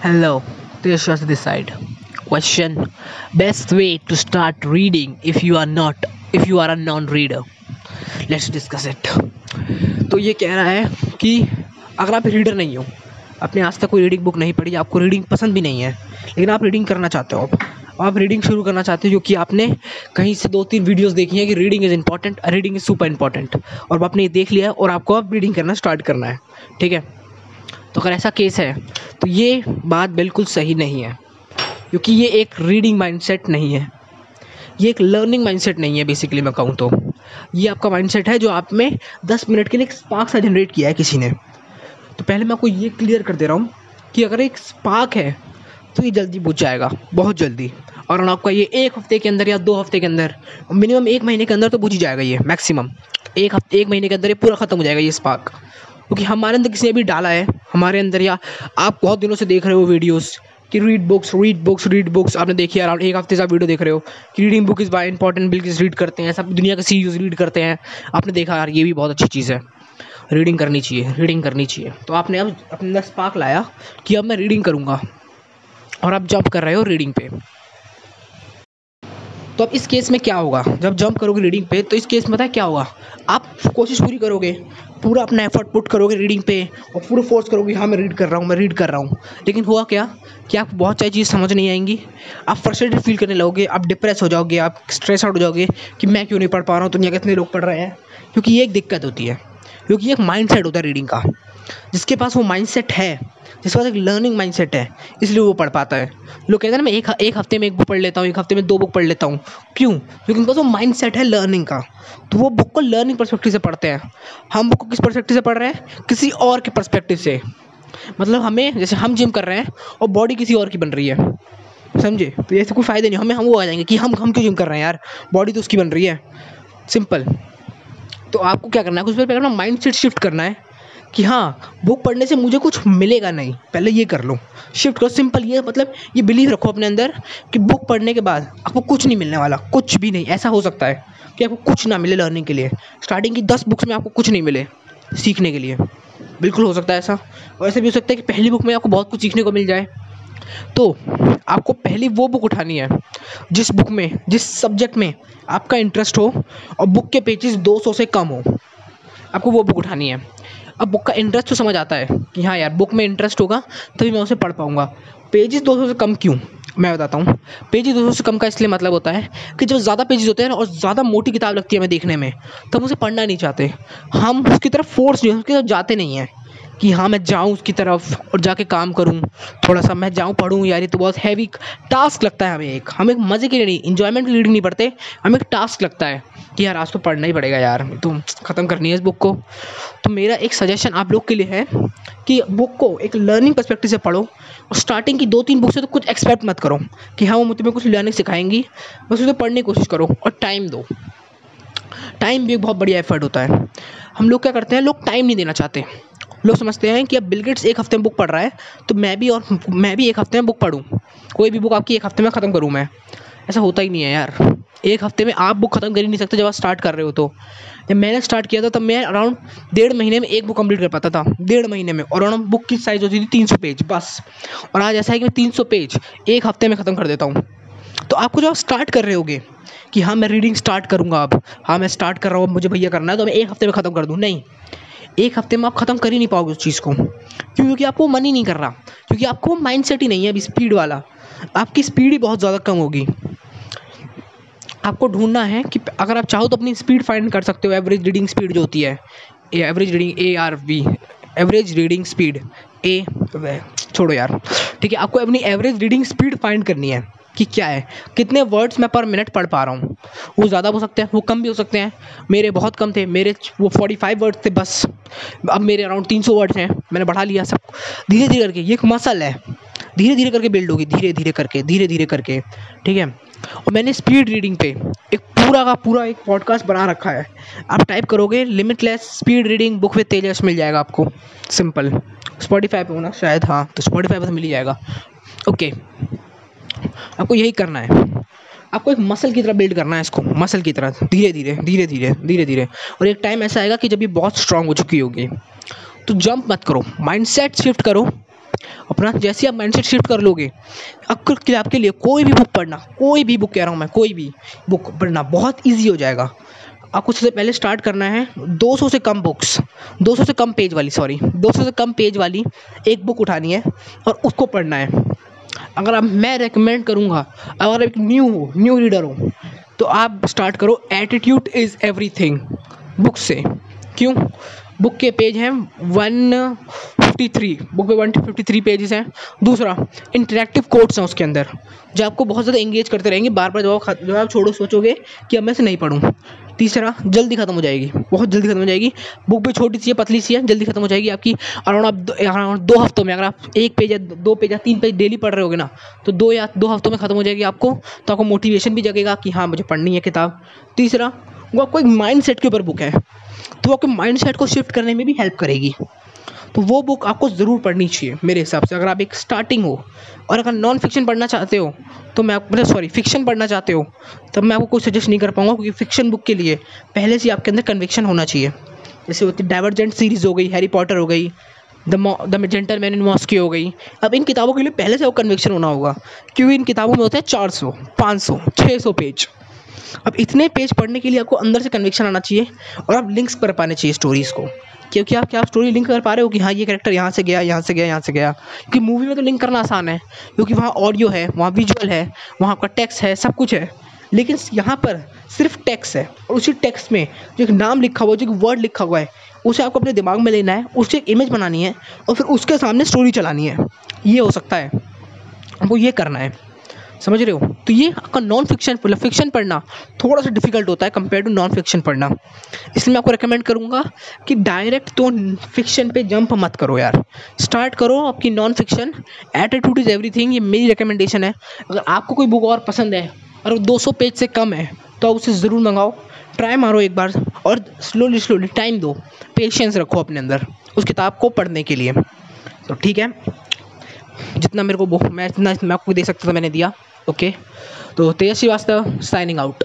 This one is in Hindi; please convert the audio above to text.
Hello, is this side. Question: Best way to start reading if you are not if you are a non-reader. Let's discuss it. तो ये कह रहा है कि अगर आप रीडर नहीं हो आपने आज तक कोई रीडिंग बुक नहीं पढ़ी आपको रीडिंग पसंद भी नहीं है लेकिन आप रीडिंग करना चाहते हो आप आप रीडिंग शुरू करना चाहते हो क्योंकि आपने कहीं से दो तीन वीडियोस देखी हैं कि reading is important reading is super important और आपने ये देख लिया है और आपको अब रीडिंग करना स्टार्ट करना है ठीक है तो अगर ऐसा केस है तो ये बात बिल्कुल सही नहीं है, क्योंकि ये एक रीडिंग माइंडसेट नहीं है। ये एक लर्निंग माइंडसेट नहीं है बेसिकली मैं कहूँ तो। ये आपका माइंडसेट है जो आप में दस मिनट के लिए एक स्पार्क सा जनरेट किया है किसी ने। तो पहले मैं आपको ये क्लियर कर दे रहा हूँ कि अगर एक स्पार्क है तो ये जल्दी बुझ जाएगा, बहुत जल्दी। और आपका ये एक हफ़्ते के अंदर या दो हफ़्ते के अंदर मिनिमम एक महीने के अंदर तो बुझ ही जाएगा ये मैक्सिमम एक हफ़्ते, एक महीने के अंदर ये पूरा ख़त्म हो जाएगा ये स्पार्क क्योंकि हमारे अंदर किसी ने भी डाला है, हमारे अंदर, या आप बहुत दिनों से देख रहे हो वीडियोस कि read books read books read books आपने देखी अराउंड एक हफ़्ते से आप वीडियो देख रहे हो कि reading book is by important बिल्कुल रीड करते हैं, सब दुनिया के सीरीज़ रीड करते हैं। आपने देखा, यार, ये भी बहुत अच्छी चीज़ है। रीडिंग करनी चाहिए रीडिंग करनी चाहिए। तो आपने अब अपने अंदर स्पार्क लाया कि अब मैं रीडिंग करूँगा। और आप जंप कर रहे हो रीडिंग पे। तो अब इस केस में क्या होगा? जब जंप करोगे रीडिंग पे तो इस केस में पता है क्या होगा? आप कोशिश पूरी करोगे, पूरा अपना एफर्ट पुट करोगे रीडिंग पे और पूरा फोर्स करोगे हाँ मैं रीड कर रहा हूँ, मैं रीड कर रहा हूँ। लेकिन हुआ क्या? कि आपको बहुत सारी चीज़ समझ नहीं आएँगी। आप फ्रस्ट्रेटेड फील करने लगोगे, आप डिप्रेस हो जाओगे, आप स्ट्रेस आउट हो जाओगे कि मैं क्यों नहीं पढ़ पा रहा हूँ, दुनिया के इतने लोग पढ़ रहे हैं। क्योंकि ये एक दिक्कत होती है। क्योंकि एक माइंड सेट होता है रीडिंग का। जिसके पास वो माइंड सेट है, जिसके पास एक लर्निंग माइंड सेट है, इसलिए वो पढ़ पाता है। लोग कहते हैं ना, मैं एक एक हफ़्ते में एक बुक पढ़ लेता हूँ, एक हफ़्ते में दो बुक पढ़ लेता हूँ। क्यों? क्योंकि उनके पास वो माइंड सेट है लर्निंग का। तो वो बुक को लर्निंग परस्पेक्टिव से पढ़ते हैं। हम बुक को किस परस्पेक्टिव से पढ़ रहे हैं? किसी और के परस्पेक्टिव से। मतलब हमें, जैसे हम जिम कर रहे हैं और बॉडी किसी और की बन रही है। समझे? तो ऐसे कोई फ़ायदे नहीं, हमें हम वो आ जाएँगे कि हम हम क्यों जिम कर रहे हैं यार? बॉडी तो उसकी बन रही है। सिंपल तो आपको क्या करना है? कुछ पहले अपना माइंड सेट शिफ्ट करना है। कि हाँ बुक पढ़ने से मुझे कुछ मिलेगा नहीं। पहले ये कर लो। शिफ्ट करो। सिंपल ये मतलब ये बिलीव रखो अपने अंदर कि बुक पढ़ने के बाद आपको कुछ नहीं मिलने वाला। कुछ भी नहीं। ऐसा हो सकता है कि आपको कुछ ना मिले लर्निंग के लिए। स्टार्टिंग की दस बुक्स में आपको कुछ नहीं मिले सीखने के लिए। बिल्कुल हो सकता है ऐसा। और ऐसे भी हो सकता है कि पहली बुक में आपको बहुत कुछ सीखने को मिल जाए। तो आपको पहली वो बुक उठानी है जिस बुक में, जिस सब्जेक्ट में आपका इंटरेस्ट हो और बुक के पेजेस 200 से कम हो। आपको वो बुक उठानी है। अब बुक का इंटरेस्ट तो समझ आता है कि हाँ यार बुक में इंटरेस्ट होगा, तभी मैं उसे पढ़ पाऊँगा। पेजेस 200 से कम क्यों? मैं बताता हूँ। पेजेस 200 से कम का इसलिए मतलब होता है कि जब ज़्यादा पेजेस होते हैं और ज़्यादा मोटी किताब लगती है हमें देखने में, तब उसे पढ़ना नहीं चाहते। हम उसकी तरफ़ फोर्स नहीं उसकी तरफ़ जाते नहीं हैं। कि हाँ मैं जाऊँ उसकी तरफ़ और जाके काम करूँ। थोड़ा सा मैं जाऊँ, पढ़ूँ, यार, ये तो बहुत हैवी टास्क लगता है हमें एक। हमें मज़े के लिए नहीं इन्जॉयमेंट की रीडिंग नहीं पढ़ते, हमें एक टास्क लगता है कि यार, आज तो पढ़ना ही पड़ेगा यार तो ख़त्म करनी है इस बुक को। तो मेरा एक सजेशन आप लोग के लिए है कि बुक को एक लर्निंग परस्पेक्टिव से पढ़ो और स्टार्टिंग की दो तीन बुक से तो कुछ एक्सपेक्ट मत करो कि हाँ वो तुम्हें कुछ लर्निंग सिखाएँगी। बस उसे पढ़ने की कोशिश करो और टाइम दो। टाइम भी एक बहुत बढ़िया एफर्ट होता है। हम लोग क्या करते हैं, लोग टाइम नहीं देना चाहते। लोग समझते हैं कि अब बिलगेट्स एक हफ़्ते में बुक पढ़ रहा है तो मैं भी और मैं भी एक हफ़्ते में बुक पढ़ूँ। कोई भी बुक आपकी एक हफ़्ते में ख़त्म करूँ मैं। ऐसा होता ही नहीं है यार। एक हफ़्ते में आप बुक ख़त्म कर ही नहीं सकते जब आप स्टार्ट कर रहे हो तो। जब मैंने स्टार्ट किया था, तब मैं अराउंड डेढ़ महीने में एक बुक कंप्लीट कर पाता था। डेढ़ महीने में। और अराउंड बुक की साइज़ होती थी तीन सौ पेज बस। और आज ऐसा है कि मैं तीन सौ पेज एक हफ़्ते में ख़त्म कर देता हूँ। तो आपको जब स्टार्ट कर रहे होगे कि हाँ मैं रीडिंग स्टार्ट करूँगा अब। हाँ मैं स्टार्ट कर रहा हूँ मुझे भैया करना है तो मैं एक हफ़्ते में ख़त्म कर दूँ। नहीं। एक हफ़्ते में आप ख़त्म कर ही नहीं पाओगे उस चीज़ को। क्यों क्योंकि आपको मन ही नहीं कर रहा। क्योंकि आपको माइंड सेट ही नहीं है अभी स्पीड वाला। आपकी स्पीड ही बहुत ज़्यादा कम होगी। आपको ढूंढना है कि अगर आप चाहो तो अपनी स्पीड फाइंड कर सकते हो। एवरेज रीडिंग स्पीड जो होती है। Average reading A R V average reading speed ए छोड़ो यार। ठीक है, आपको अपनी एवरेज रीडिंग स्पीड फाइंड करनी है। कि क्या है? कितने वर्ड्स मैं पर मिनट पढ़ पा रहा हूँ? वो ज़्यादा हो सकते हैं, वो कम भी हो सकते हैं। मेरे बहुत कम थे, मेरे वो फोर्टी फाइव वर्ड्स थे बस। अब मेरे अराउंड तीन सौ वर्ड्स हैं, मैंने बढ़ा लिया सब। धीरे धीरे करके, ये एक मसल है। धीरे धीरे करके बिल्ड होगी धीरे धीरे करके धीरे धीरे करके। ठीक है? और मैंने स्पीड रीडिंग पे एक पूरा का पूरा एक पॉडकास्ट बना रखा है। आप टाइप करोगे limitless speed reading book with Tejas मिल जाएगा आपको। सिंपल स्पॉटीफाई पे होना, शायद हाँ तो स्पॉटीफाई पे तो मिल ही जाएगा। ओके आपको यही करना है। आपको एक मसल की तरह बिल्ड करना है इसको मसल की तरह, धीरे धीरे धीरे धीरे धीरे धीरे। और एक टाइम ऐसा आएगा कि जब ये बहुत स्ट्रांग हो चुकी होगी तो जंप मत करो। माइंडसेट शिफ्ट करो। अपना जैसे आप माइंडसेट शिफ्ट कर लोगे अब आपके लिए कोई भी बुक पढ़ना, कोई भी बुक कह रहा हूँ मैं, कोई भी बुक पढ़ना बहुत ईजी हो जाएगा। आपको सबसे पहले स्टार्ट करना है 200 से कम बुक्स 200 से कम पेज वाली सॉरी 200 से कम पेज वाली एक बुक उठानी है और उसको पढ़ना है। अगर आप, मैं रेकमेंड करूँगा, अगर एक न्यू हो न्यू रीडर हो तो आप स्टार्ट करो एटीट्यूड इज़ एवरीथिंग बुक से। क्यों? बुक के पेज हैं वन फिफ्टी थ्री बुक पे वन फिफ्टी थ्री पेजेस हैं। दूसरा इंटरेक्टिव कोड्स हैं उसके अंदर, जो आपको बहुत ज़्यादा एंगेज करते रहेंगे, बार बार जवाब आप छोड़ो, सोचोगे कि अब मैं से नहीं पढ़ूँ। तीसरा, जल्दी ख़त्म हो जाएगी, बहुत जल्दी ख़त्म हो जाएगी। बुक भी छोटी सी है, पतली सी है, जल्दी ख़त्म हो जाएगी आपकी। अराउंड आप अराउंड दो हफ्तों में, अगर आप एक पेज या दो पेज या तीन पेज डेली पढ़ रहे होगे ना तो दो या दो हफ्तों में ख़त्म हो जाएगी आपको तो आपको मोटिवेशन भी जगेगा कि हाँ मुझे पढ़नी है किताब। तीसरा, वो आपको एक माइंड सेट के ऊपर बुक है तो वो आपके माइंड सेट को शिफ्ट करने में भी हेल्प करेगी। तो वो बुक आपको ज़रूर पढ़नी चाहिए मेरे हिसाब से। अगर आप एक स्टार्टिंग हो और अगर नॉन फिक्शन पढ़ना चाहते हो तो मैं मतलब सॉरी फिक्शन पढ़ना चाहते हो, तब मैं आपको कोई सजेस्ट नहीं कर पाऊँगा क्योंकि फिक्शन बुक के लिए पहले से आपके अंदर कन्विक्शन होना चाहिए। जैसे होती डाइवर्जेंट सीरीज़ हो गई हैरी पॉटर हो गई the the gentleman in Moscow हो गई। अब इन किताबों के लिए पहले से वो कन्विक्शन होना होगा, क्योंकि इन किताबों में होता है चार सौ, पाँच सौ छः सौ पेज अब इतने पेज पढ़ने के लिए आपको अंदर से कन्विक्शन आना चाहिए और आप लिंक्स कर पाने चाहिए स्टोरीज़ को। क्योंकि आप क्या स्टोरी लिंक कर पा रहे हो कि हाँ ये कैरेक्टर यहाँ से गया, यहाँ से गया, यहाँ से गया? क्योंकि मूवी में तो लिंक करना आसान है, क्योंकि वहाँ ऑडियो है, वहाँ विजुअल है, वहाँ आपका टेक्स्ट है, सब कुछ है। लेकिन यहाँ पर सिर्फ़ टेक्स्ट है और उसी टेक्स्ट में जो एक नाम लिखा हुआ है, जो एक वर्ड लिखा हुआ है, उसे आपको अपने दिमाग में लेना है उससे एक इमेज बनानी है और फिर उसके सामने स्टोरी चलानी है। ये हो सकता है। आपको ये करना है। समझ रहे हो? तो ये आपका नॉन फिक्शन फिक्शन पढ़ना थोड़ा सा डिफ़िकल्ट होता है कंपेयर टू नॉन फिक्शन पढ़ना। इसलिए मैं आपको रिकमेंड करूँगा कि डायरेक्ट तो फिक्शन पे जंप मत करो यार। स्टार्ट करो आपकी non fiction attitude is everything ये मेरी रिकमेंडेशन है। अगर आपको कोई बुक और पसंद है, और दो सौ पेज से कम है तो आप उसे ज़रूर मंगाओ। ट्राई मारो एक बार, और स्लोली स्लोली टाइम दो। पेशेंस रखो अपने अंदर, उस किताब को पढ़ने के लिए। तो ठीक है? जितना मेरे को मैं इतना, मैं आपको दे सकता था, मैंने दिया। ओके तो तेज श्रीवास्तव साइनिंग आउट